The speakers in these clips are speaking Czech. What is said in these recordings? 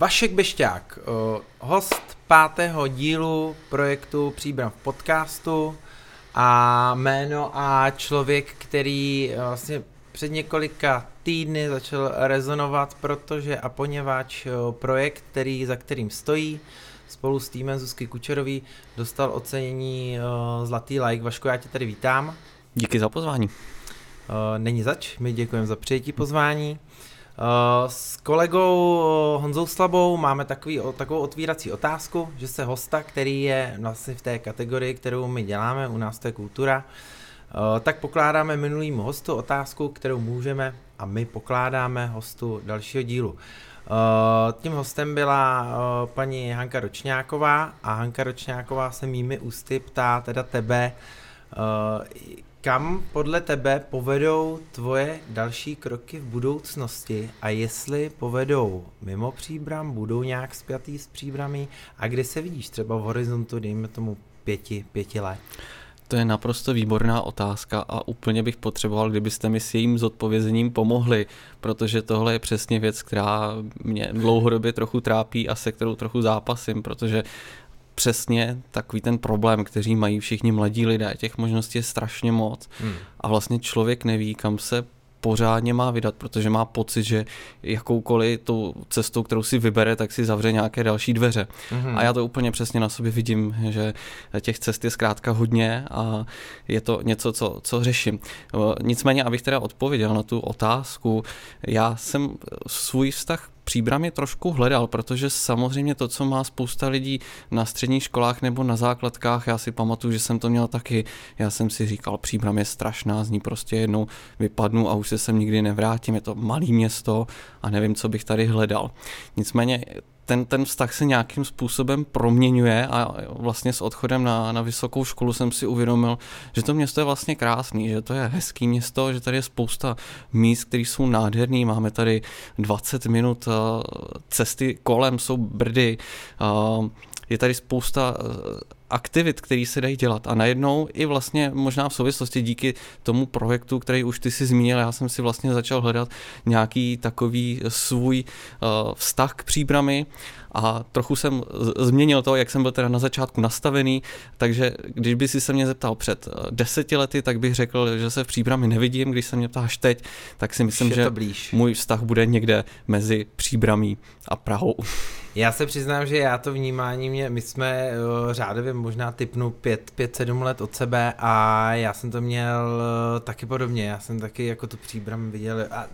Vašek Bešťák, host pátého dílu projektu Příbram v podcastu a jméno a člověk, který vlastně před několika týdny začal rezonovat, protože a poněvadž projekt, který, za kterým stojí, spolu s týmem Zuzky Kučerový dostal ocenění Zlatý like. Vašku, já tě tady vítám. Díky za pozvání. Není zač, my děkujeme za přijetí pozvání. S kolegou Honzou Slabou máme takový, takovou otvírací otázku, že se hosta, který je vlastně v té kategorii, kterou my děláme, u nás to je kultura, tak pokládáme minulýmu hostu otázku, kterou můžeme a my pokládáme hostu dalšího dílu. Tím hostem byla paní Hanka Ročňáková a Hanka Ročňáková se mými ústy ptá teda tebe, kam podle tebe povedou tvoje další kroky v budoucnosti a jestli povedou mimo příbram, budou nějak spjatý s příbramy a kde se vidíš třeba v horizontu, dejme tomu pěti, pěti let? To je naprosto výborná otázka a úplně bych potřeboval, kdybyste mi s jejím zodpovězením pomohli, protože tohle je přesně věc, která mě dlouhodobě trochu trápí a se kterou trochu zápasím, protože přesně takový ten problém, který mají všichni mladí lidé. Těch možností je strašně moc hmm. a vlastně člověk neví, kam se pořádně má vydat, protože má pocit, že jakoukoliv tu cestou, kterou si vybere, tak si zavře nějaké další dveře. Mm-hmm. A já to úplně přesně na sobě vidím, že těch cest je zkrátka hodně a je to něco, co, co řeším. Nicméně, abych teda odpověděl na tu otázku, já jsem svůj vztah příbramy trošku hledal, protože samozřejmě to, co má spousta lidí na středních školách nebo na základkách, já si pamatuju, že jsem to měl taky, já jsem si říkal, příbram je strašná, z ní prostě jednou vypadnu a už se sem nikdy nevrátím, je to malý město a nevím, co bych tady hledal. Nicméně ten, ten vztah se nějakým způsobem proměňuje a vlastně s odchodem na, na vysokou školu jsem si uvědomil, že to město je vlastně krásný, že to je hezký město, že tady je spousta míst, které jsou nádherný, máme tady 20 minut uh, cesty kolem, jsou brdy, uh, je tady spousta uh, aktivit, které se dají dělat. A najednou i vlastně možná v souvislosti díky tomu projektu, který už ty si zmínil, já jsem si vlastně začal hledat nějaký takový svůj uh, vztah k příbramy a trochu jsem změnil to, jak jsem byl teda na začátku nastavený, takže když by si se mě zeptal před eh, deseti lety, tak bych řekl, že se v příbrami nevidím, když se mě ptáš teď, tak si myslím, že blíž. můj vztah bude někde mezi příbramí a Prahou. Já se přiznám, že já to vnímání mě, my jsme uh, řádově možná typnu 5-7 let od sebe a já jsem to měl uh, taky podobně, já jsem taky jako tu příbram viděl a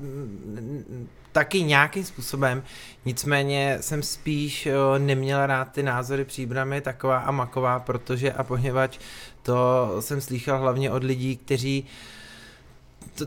taky nějakým způsobem, nicméně jsem spíš uh, neměl rád ty názory příbramy taková a maková, protože a poněvadž to jsem slychal hlavně od lidí, kteří uh,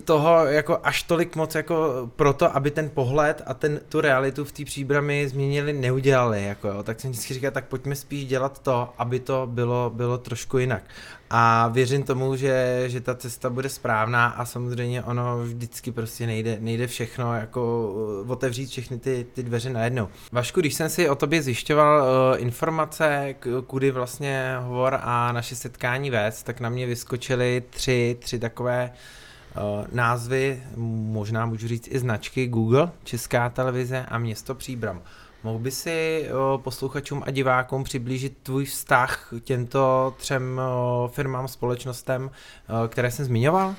toho jako až tolik moc jako proto, aby ten pohled a ten, tu realitu v té příbrami změnili, neudělali, jako jo. tak jsem vždycky říkal, tak pojďme spíš dělat to, aby to bylo, bylo trošku jinak. A věřím tomu, že, že ta cesta bude správná a samozřejmě ono vždycky prostě nejde, nejde všechno jako uh, otevřít všechny ty, ty dveře najednou. Vašku, když jsem si o tobě zjišťoval uh, informace, kudy vlastně hovor a naše setkání vést, tak na mě vyskočily tři, tři takové Eh, názvy, možná můžu říct i značky Google, Česká televize a město Příbram. Mohl by si eh, posluchačům a divákům přiblížit tvůj vztah k těmto třem eh, firmám, společnostem, které jsem zmiňoval?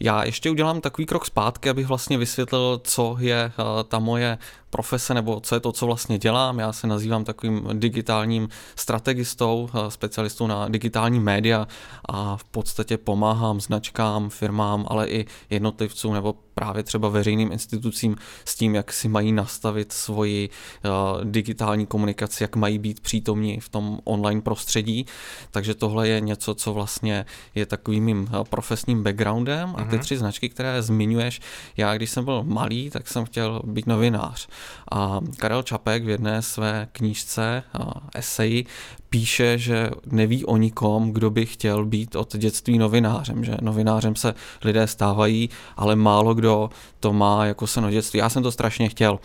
Já ještě udělám takový krok zpátky, abych vlastně vysvětlil, co je ta moje profese nebo co je to, co vlastně dělám. Já se nazývám takovým digitálním strategistou, eh, specialistou na digitální média a v podstatě pomáhám značkám, firmám, ale i jednotlivcům nebo právě třeba veřejným institucím s tím, jak si mají nastavit svoji uh, digitální komunikaci, jak mají být přítomní v tom online prostředí. Takže tohle je něco, co vlastně je takovým mým profesním backgroundem a ty mhm. tři značky, které zmiňuješ, já když jsem byl malý, tak jsem chtěl být novinář. A Karel Čapek v jedné své knížce, eseji, píše, že neví o nikom, kdo by chtěl být od dětství novinářem, že novinářem se lidé stávají, ale málo kdo to má jako se no dětství. Já jsem to strašně chtěl.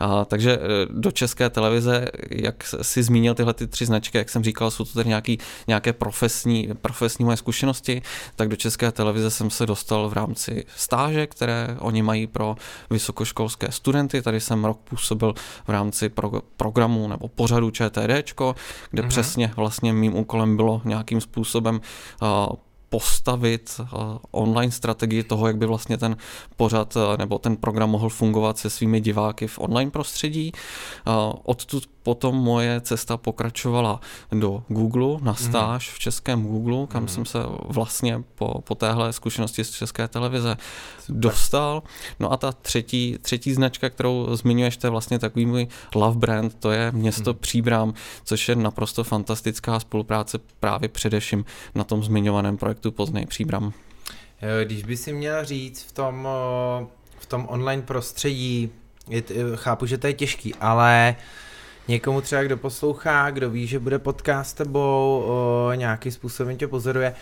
A, takže e, do české televize, jak si zmínil tyhle ty tři značky, jak jsem říkal, jsou to tady nějaký, nějaké profesní, profesní moje zkušenosti, tak do české televize jsem se dostal v rámci stáže, které oni mají pro vysokoškolské studenty. Tady jsem rok působil v rámci pro, programu nebo pořadu ČTDčko, kde mm-hmm. Přesně vlastně mým úkolem bylo nějakým způsobem uh, postavit uh, online strategii toho, jak by vlastně ten pořad uh, nebo ten program mohl fungovat se svými diváky v online prostředí. Odtud potom moje cesta pokračovala do Google, na mhm. stáž mm. v českém Google, kam mm. jsem se vlastně po, po téhle zkušenosti z české televize Super. dostal. No a ta třetí, třetí značka, kterou zmiňuješ, to je vlastně takový můj love brand, to je město mm. Příbram, což je naprosto fantastická spolupráce právě především na tom zmiňovaném projektu Poznej Příbram. Když by si měl říct v tom, v tom online prostředí, je, chápu, že to je těžký, ale uh, někomu třeba, kdo poslouchá, kdo ví, že bude podcast s tebou, o, nějakým způsobem tě pozoruje.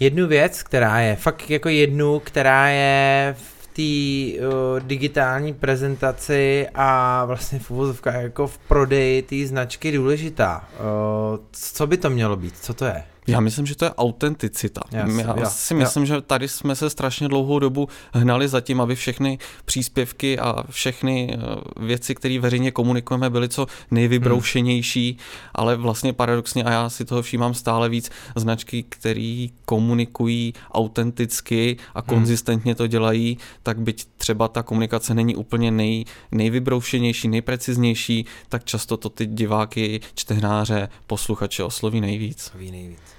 Jednu věc, která je, fakt jako jednu, která je v té digitální prezentaci a vlastně v uvozovkách jako v prodeji té značky důležitá. O, co by to mělo být? Co to je? Já myslím, že to je autenticita. Já, já, já si myslím, já. že tady jsme se strašně dlouhou dobu hnali za tím, aby všechny příspěvky a všechny eh, věci, které veřejně komunikujeme, byly co nejvybroušenější, hmm. ale vlastně paradoxně, a já si toho všímám stále víc, značky, které komunikují autenticky a hmm. konzistentně to dělají, tak byť třeba ta komunikace není úplně nej, nejvybroušenější, nejpreciznější, tak často to ty diváky, čtenáře, posluchače osloví nejvíc. Osloví nejvíc.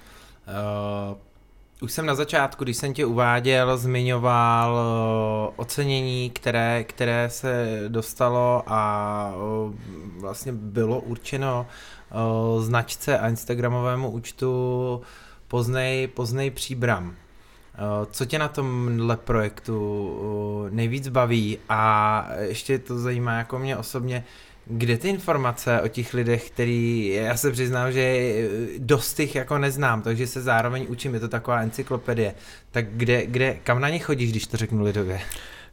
Uh, už jsem na začátku, když jsem tě uváděl, zmiňoval uh, ocenění, které, které se dostalo a uh, vlastně bylo určeno uh, značce a instagramovému účtu Poznej, Poznej Příbram. Co tě na tomhle projektu nejvíc baví a ještě to zajímá jako mě osobně, kde ty informace o těch lidech, který, já se přiznám, že dost těch jako neznám, takže se zároveň učím, je to taková encyklopedie, tak kde, kde, kam na ně chodíš, když to řeknu lidově?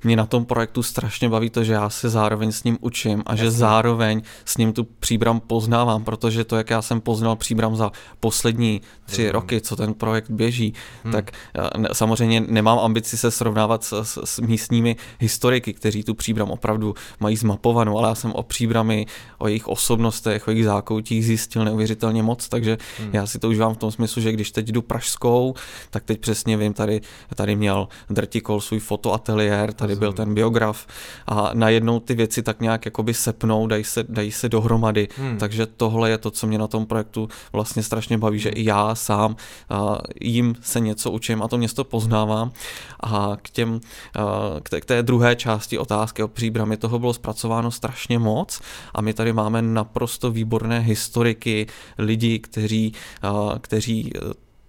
Mě na tom projektu strašně baví to, že já se zároveň s ním učím a že zároveň s ním tu příbram poznávám, protože to, jak já jsem poznal příbram za poslední tři hmm. roky, co ten projekt běží, hmm. tak eh, samozřejmě nemám ambici se srovnávat s, s, s místními historiky, kteří tu příbram opravdu mají zmapovanou, ale já jsem o příbramy, o jejich osobnostech, o jejich zákoutích zjistil neuvěřitelně moc, takže hmm. já si to užívám v tom smyslu, že když teď jdu pražskou, tak teď přesně vím, tady, tady měl Drtikol svůj fotoateliér, tady tady byl ten biograf a najednou ty věci tak nějak jakoby sepnou, dají se, dají se dohromady, hmm. takže tohle je to, co mě na tom projektu vlastně strašně baví, že i já sám a, jim se něco učím a to město poznávám. A k těm, a, k, té, k té druhé části otázky o příbrami toho bylo zpracováno strašně moc a my tady máme naprosto výborné historiky, lidi, kteří, a, kteří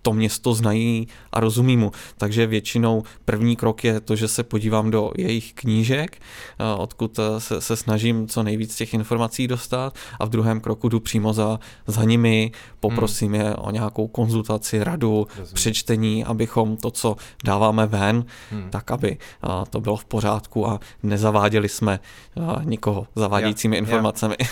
to město znají a rozumí mu. Takže většinou první krok je to, že se podívám do jejich knížek, eh, odkud eh, se, se snažím co nejvíc těch informací dostat a v druhém kroku jdu přímo za, za nimi, poprosím hmm. je o nějakou konzultaci, radu, Rozumím. přečtení, abychom to, co dáváme ven, hmm. tak aby eh, to bylo v pořádku a nezaváděli jsme nikoho zavádějícími ja, informacemi. Ja.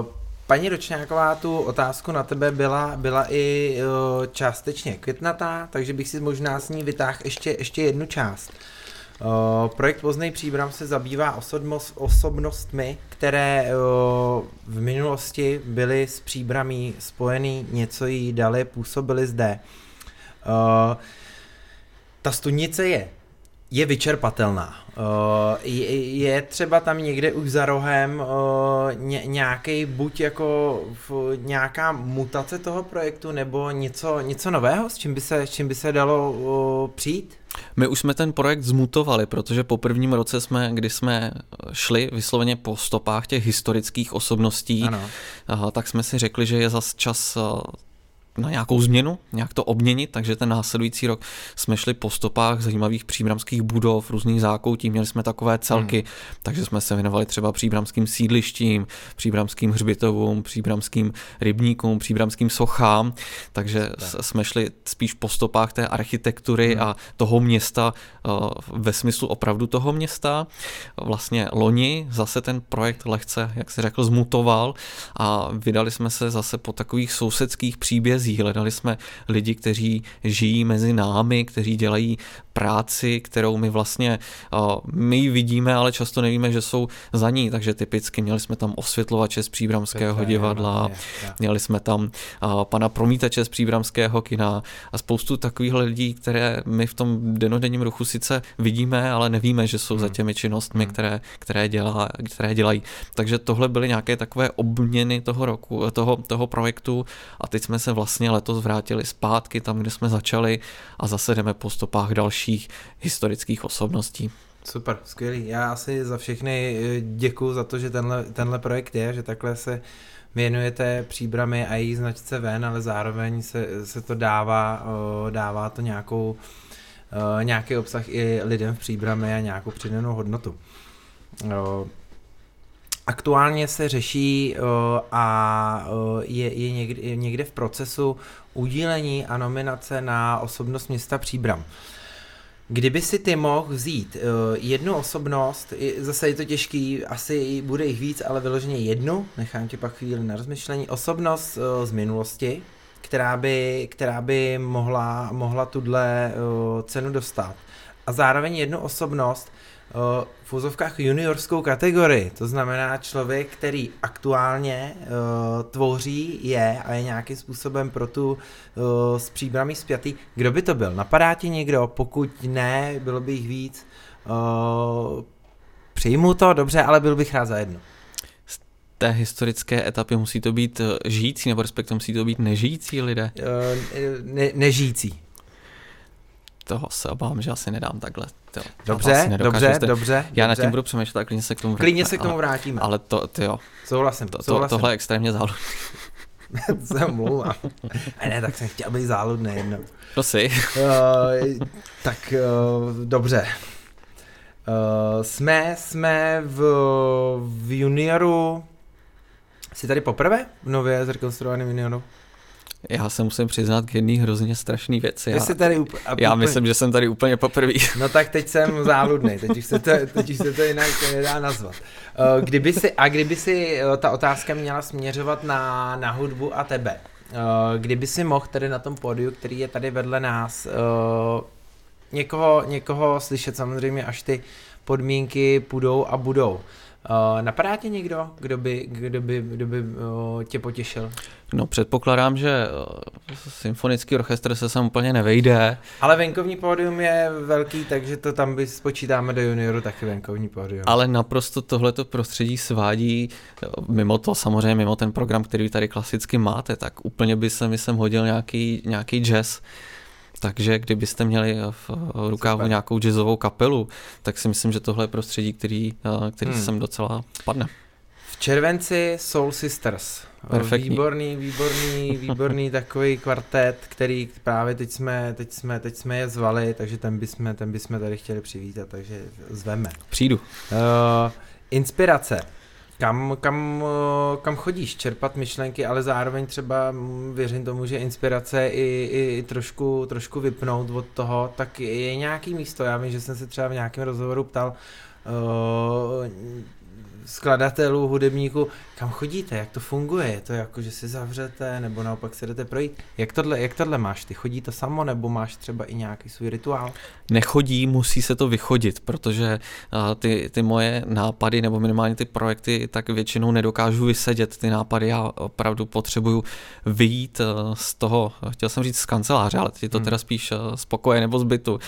Uh, Paní Ročňáková, tu otázku na tebe byla, byla i uh, částečně květnatá, takže bych si možná s ní vytáhl ještě, ještě jednu část. Uh, projekt Poznej příbram se zabývá osobnost, osobnostmi, které uh, v minulosti byly s příbramí spojený, něco jí dali, působili zde. Ta studnice je je vyčerpatelná. Uh, je třeba tam někde už za rohem uh, nějaký buď jako nějaká mutace toho projektu nebo něco, něco nového, s čím by se, s čím by se dalo uh, přijít? My už jsme ten projekt zmutovali, protože po prvním roce jsme, kdy jsme šli vysloveně po stopách těch historických osobností, ano. tak jsme si řekli, že je zas čas na nějakou změnu, nějak to obměnit, takže ten následující rok jsme šli po stopách zajímavých příbramských budov, různých zákoutí, měli jsme takové celky, hmm. takže jsme se věnovali třeba příbramským sídlištím, příbramským hřbitovům, příbramským rybníkům, příbramským sochám, takže tak. jsme šli spíš po stopách té architektury hmm. a toho města ve smyslu opravdu toho města. Vlastně loni zase ten projekt lehce, jak se řekl, zmutoval a vydali jsme se zase po takových sousedských příbězích. Hledali jsme lidi, kteří žijí mezi námi, kteří dělají práci, kterou my vlastně my ji vidíme, ale často nevíme, že jsou za ní, takže typicky měli jsme tam osvětlovače z Příbramského divadla, měli jsme tam pana promítače z Příbramského kina a spoustu takových lidí, které my v tom denodenním ruchu sice vidíme, ale nevíme, že jsou hmm. za těmi činnostmi, hmm. které, které, dělá, které dělají. Takže tohle byly nějaké takové obměny toho roku, toho, toho projektu a teď jsme se vlastně letos vrátili zpátky tam, kde jsme začali a zase jdeme po stopách dalších historických osobností. Super, skvělý. Já asi za všechny eh, děkuji za to, že tenhle, tenhle projekt je, že takhle se věnujete příbramy a její značce ven, ale zároveň se, se to dává, dává to nějakou, nějaký obsah i lidem v příbramy a nějakou přidanou hodnotu. Aktuálně se řeší a je, je, někde, někde v procesu udílení a nominace na osobnost města Příbram. Kdyby si ty mohl vzít uh, jednu osobnost, zase je to těžký, asi bude jich víc, ale vyloženě jednu, nechám tě pak chvíli na rozmyšlení, osobnost uh, z minulosti, která by, která by mohla, mohla tuhle uh, cenu dostat. A zároveň jednu osobnost, v úzovkách juniorskou kategorii, to znamená člověk, který aktuálně uh, tvoří, je a je nějakým způsobem pro tu uh, s příbrami zpětý. Kdo by to byl? Napadá ti někdo? Pokud ne, bylo by jich víc. Uh, přijmu to, dobře, ale byl bych rád za jedno té historické etapy musí to být žijící, nebo respektive musí to být nežijící lidé? Ne, nežijící toho se obávám, že asi nedám takhle. To, dobře, dobře, jste, dobře. Já dobře. nad tím budu přemýšlet a klidně se k tomu vrátíme. Klidně se k tomu vrátíme. Ale, ale to, ty jo. Souhlasím, to, souhlasím. tohle je extrémně záludný. se mluvám. A ne, tak jsem chtěl být záludný jednou. To si. uh, tak uh, dobře. Uh, jsme, jsme v, v junioru, jsi tady poprvé v nově zrekonstruovaném junioru? Já se musím přiznat k jedné hrozně strašné věci. Já, tady up, já úplně... myslím, že jsem tady úplně poprvé. No tak teď jsem záludný, teď už se to, teď už se to jinak nedá nazvat. Eh, kdyby si, a kdyby si eh, ta otázka měla směřovat na, na hudbu a tebe, eh, kdyby si mohl tady na tom pódiu, který je tady vedle nás, někoho, někoho slyšet samozřejmě, až ty podmínky půjdou a budou. Uh, napadá tě někdo, kdo by, kdo by, kdo by uh, tě potěšil? No předpokládám, že uh, symfonický orchestr se sem úplně nevejde. Ale venkovní pódium je velký, takže to tam by spočítáme do junioru taky venkovní pódium. Ale naprosto tohleto prostředí svádí, mimo to samozřejmě, mimo ten program, který tady klasicky máte, tak úplně by se mi sem hodil nějaký, nějaký jazz. Takže kdybyste měli v rukávu Super. nějakou jazzovou kapelu, tak si myslím, že tohle je prostředí, který, eh, který hmm. sem docela padne. V červenci Soul Sisters. Perfektní. Výborný, výborný, výborný takový kvartet, který právě teď jsme, teď jsme, teď jsme je zvali, takže ten bychom, ten bychom tady chtěli přivítat, takže zveme. Přijdu. Uh, inspirace. Kam, kam, eh, kam chodíš čerpat myšlenky, ale zároveň třeba mm, věřím tomu, že inspirace i, i, i trošku, trošku vypnout od toho, tak je nějaký místo. Já vím, že jsem se třeba v nějakém rozhovoru ptal, uh, skladatelů, hudebníků, kam chodíte, jak to funguje, je to jako, že si zavřete, nebo naopak se jdete projít. Jak tohle, jak tohle máš, ty chodí to samo, nebo máš třeba i nějaký svůj rituál? Nechodí, musí se to vychodit, protože uh, ty, ty moje nápady, nebo minimálně ty projekty, tak většinou nedokážu vysedět ty nápady, já opravdu potřebuju vyjít uh, z toho, chtěl jsem říct z kanceláře, ale teď je to hmm. teda spíš uh, z pokoje nebo z bytu.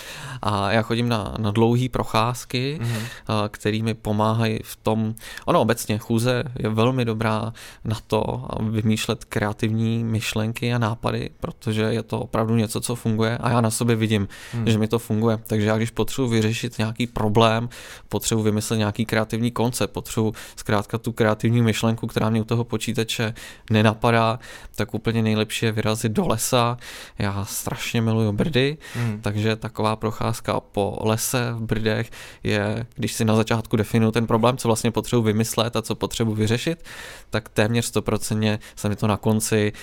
A já chodím na, na dlouhé procházky, hmm. který mi pomáhají v tom, ono obecně chůze je velmi dobrá na to vymýšlet kreativní myšlenky a nápady, protože je to opravdu něco, co funguje a já na sobě vidím, hmm. že mi to funguje. Takže já když potřebuji vyřešit nějaký problém, potřebuji vymyslet nějaký kreativní koncept, potřebuji zkrátka tu kreativní myšlenku, která mě u toho počítače nenapadá, tak úplně nejlepší je vyrazit do lesa. Já strašně miluju brdy, hmm. takže taková procházka po lese v brdech je, když si na začátku definuju ten problém, co vlastně potřebuji vymyslet a co potřebuji vyřešit, tak téměř stoprocentně se mi to na konci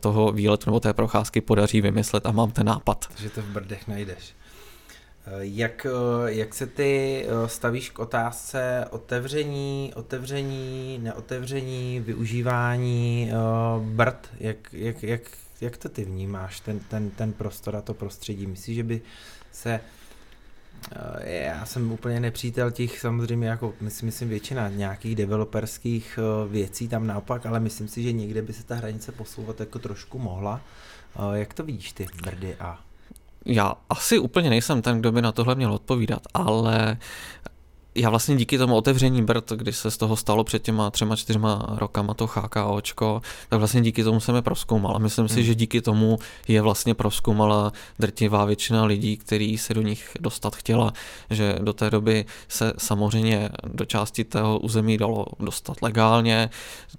toho výletu nebo té procházky podaří vymyslet a mám ten nápad. Takže to v brdech najdeš. Eh, jak, eh, jak se ty eh, stavíš k otázce otevření, otevření, neotevření, využívání brd? Jak, jak, jak, jak to ty vnímáš, ten, ten, ten prostor a to prostředí? Myslíš, že by se já jsem úplně nepřítel těch samozřejmě jako myslím, myslím většina nějakých developerských věcí tam naopak, ale myslím si, že někde by se ta hranice posouvat jako trošku mohla. Jak to vidíš ty, Brdy a já asi úplně nejsem ten, kdo by na tohle měl odpovídat, ale já vlastně díky tomu otevření BRT, když se z toho stalo před těma třema, čtyřma rokama to HKOčko, tak vlastně díky tomu jsem je proskoumal. A myslím hmm. si, že díky tomu je vlastně proskoumala drtivá většina lidí, který se do nich dostat chtěla. Že do té doby se samozřejmě do části toho území dalo dostat legálně,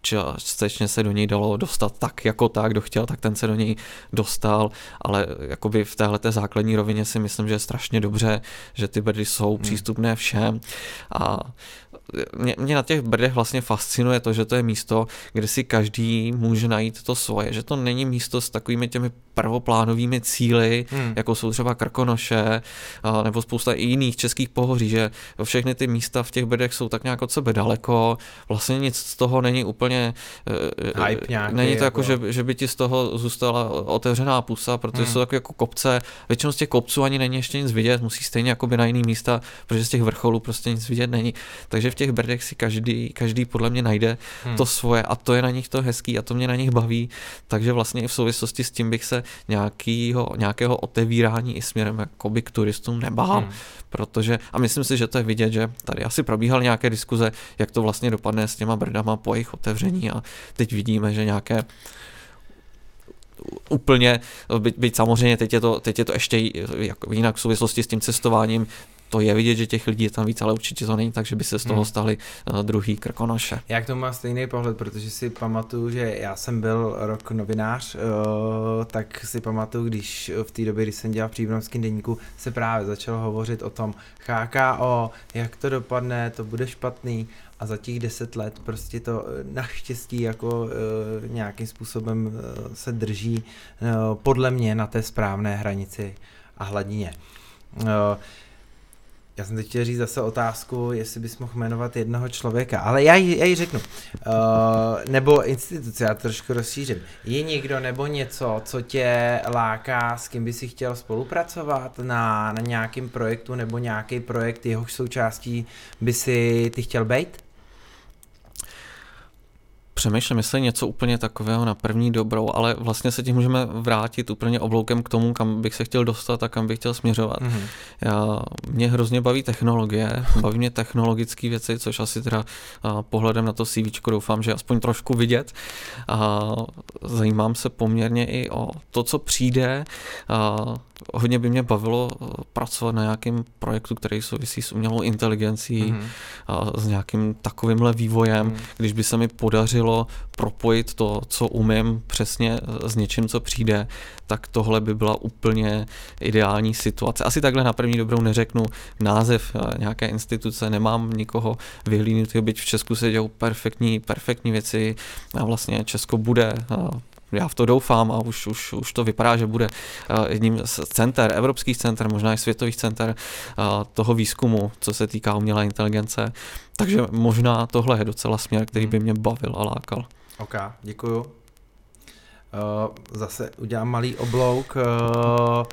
částečně se do něj dalo dostat tak jako tak, kdo chtěl, tak ten se do něj dostal, ale jakoby v téhle základní rovině si myslím, že je strašně dobře, že ty brdy jsou hmm. přístupné všem a mě, mě na těch brdech vlastně fascinuje to, že to je místo, kde si každý může najít to svoje, že to není místo s takovými těmi prvoplánovými cíly, hmm. jako jsou třeba Krkonoše a, nebo spousta i jiných českých pohoří, že všechny ty místa v těch brdech jsou tak nějak od sebe daleko, vlastně nic z toho není úplně eh, Hype nějaký, není to jako, jako že, že by ti z toho zůstala otevřená pusa, protože hmm. jsou takové jako kopce, většinou z těch kopců ani není ještě nic vidět, musí stejně jako by na jiný místa, protože z těch vrcholů prostě nic vidět není, takže v těch brdech si každý, každý podle mě najde hmm. to svoje a to je na nich to hezký a to mě na nich baví, takže vlastně i v souvislosti s tím bych se nějakýho, nějakého otevírání i směrem jakoby k turistům nebál, hmm. protože a myslím si, že to je vidět, že tady asi probíhaly nějaké diskuze, jak to vlastně dopadne s těma brdama po jejich otevření a teď vidíme, že nějaké úplně, byť, byť samozřejmě teď je to, teď je to ještě jako jinak v souvislosti s tím cestováním, to je vidět, že těch lidí je tam víc, ale určitě to není tak, že by se z toho hmm. stali uh, druhý krkonoše. Já k tomu mám stejný pohled, protože si pamatuju, že já jsem byl rok novinář, uh, tak si pamatuju, když v té době, kdy jsem dělal v Příbramském denníku, se právě začalo hovořit o tom HKO, jak to dopadne, to bude špatný a za těch deset let prostě to eh, naštěstí jako nějakým způsobem se drží podle mě na té správné hranici a hladině. Uh, já jsem teď chtěl říct zase otázku, jestli bys mohl jmenovat jednoho člověka, ale já ji, já ji řeknu. Uh, nebo instituce, já trošku rozšířím. Je někdo nebo něco, co tě láká, s kým by si chtěl spolupracovat na, na nějakém projektu nebo nějaký projekt, jehož součástí by si ty chtěl být? Přemýšlím, jestli něco úplně takového na první dobrou, ale vlastně se tím můžeme vrátit úplně obloukem k tomu, kam bych se chtěl dostat a kam bych chtěl směřovat. Mm-hmm. Já, mě hrozně baví technologie, baví mě technologické věci, což asi teda a, pohledem na to CV doufám, že aspoň trošku vidět. A, zajímám se poměrně i o to, co přijde. A, hodně by mě bavilo pracovat na nějakém projektu, který souvisí s umělou inteligencí, mm-hmm. a, s nějakým takovýmhle vývojem, mm-hmm. když by se mi podařilo podařilo propojit to, co umím přesně s něčím, co přijde, tak tohle by byla úplně ideální situace. Asi takhle na první dobrou neřeknu název eh, nějaké instituce, nemám nikoho vyhlídnutého, byť v Česku se dějou perfektní, perfektní věci a vlastně Česko bude eh, já v to doufám a už, už, už to vypadá, že bude eh, jedním z center, evropských center, možná i světových center toho výzkumu, co se týká umělé inteligence. Takže možná tohle je docela směr, který by mě bavil a lákal. OK, děkuju. Uh, zase udělám malý oblouk. Uh,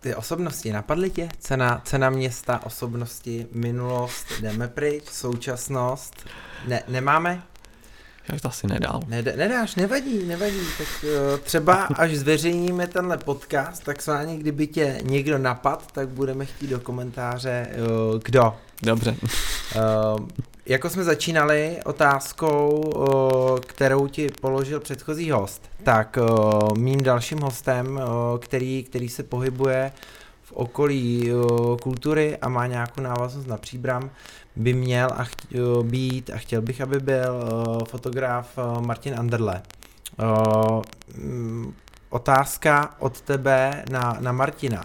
ty osobnosti napadly tě? Cena, cena města, osobnosti, minulost, jdeme pryč, současnost. Ne, nemáme? Já to asi nedal. Ned- nedáš, nevadí, nevadí. Tak uh, třeba až zveřejníme tenhle podcast, tak svání, kdyby tě někdo napad, tak budeme chtít do komentáře, uh, kdo. Dobře. Uh, jako jsme začínali otázkou, kterou ti položil předchozí host, tak mým dalším hostem, který, který se pohybuje v okolí kultury a má nějakou návaznost na příbram, by měl a chtě, uh, být a chtěl bych, aby byl uh, fotograf uh, Martin Anderle. Um, otázka od tebe na, na Martina.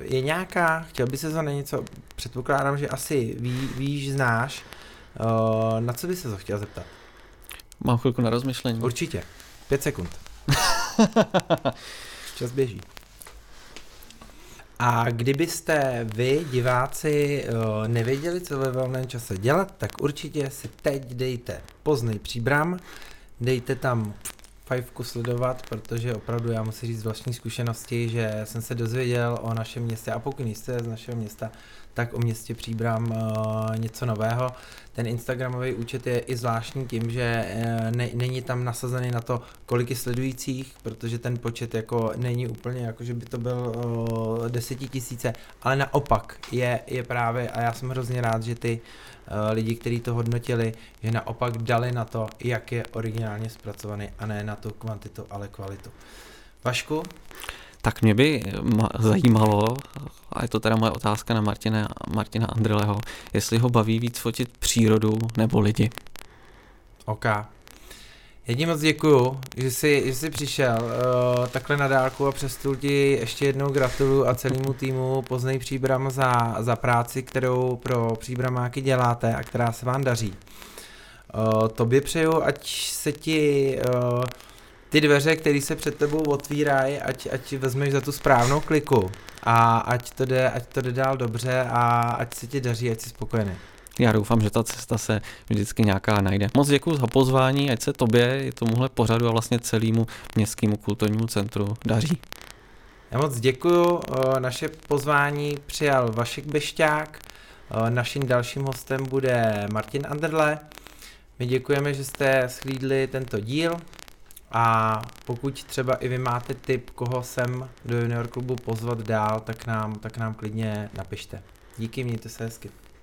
Je nějaká, chtěl by se za něco, předpokládám, že asi ví, víš, znáš, na co by se to chtěl zeptat? Mám chvilku na rozmyšlení. Určitě, pět sekund. Čas běží. A kdybyste vy, diváci, nevěděli, co ve volném čase dělat, tak určitě si teď dejte poznej příbram, dejte tam fajfku sledovat, protože opravdu já musím říct z vlastní zkušenosti, že jsem se dozvěděl o našem městě a pokud jste z našeho města, tak o městě Příbram uh, něco nového. Ten Instagramový účet je i zvláštní tím, že uh, ne, není tam nasazený na to, kolik je sledujících, protože ten počet jako není úplně jako, že by to byl uh, desetitisíce, ale naopak je, je právě, a já jsem hrozně rád, že ty uh, lidi, kteří to hodnotili, že naopak dali na to, jak je originálně zpracovaný a ne na tu kvantitu, ale kvalitu. Vašku? Tak mě by zajímalo, a je to teda moje otázka na Martina, Martina Andreleho, jestli ho baví víc fotit přírodu nebo lidi. OK. Já ti moc děkuju, že jsi, že jsi přišel uh, takhle na dálku a přestul ti ještě jednou gratuluju a celému týmu Poznej Příbram za, za práci, kterou pro příbramáky děláte a která se vám daří. Uh, tobě přeju, ať se ti uh, ty dveře, které se před tebou otvírají, ať, ať vezmeš za tu správnou kliku a ať to, jde, ať to jde dál dobře a ať se ti daří, ať jsi spokojený. Já doufám, že ta cesta se vždycky nějaká najde. Moc děkuji za pozvání, ať se tobě, i tomuhle pořadu a vlastně celému městskému kulturnímu centru daří. Já moc děkuji. Naše pozvání přijal Vašek Bešťák. Naším dalším hostem bude Martin Anderle. My děkujeme, že jste schlídli tento díl. A pokud třeba i vy máte tip, koho sem do junior klubu pozvat dál, tak nám, tak nám klidně napište. Díky, mějte se hezky.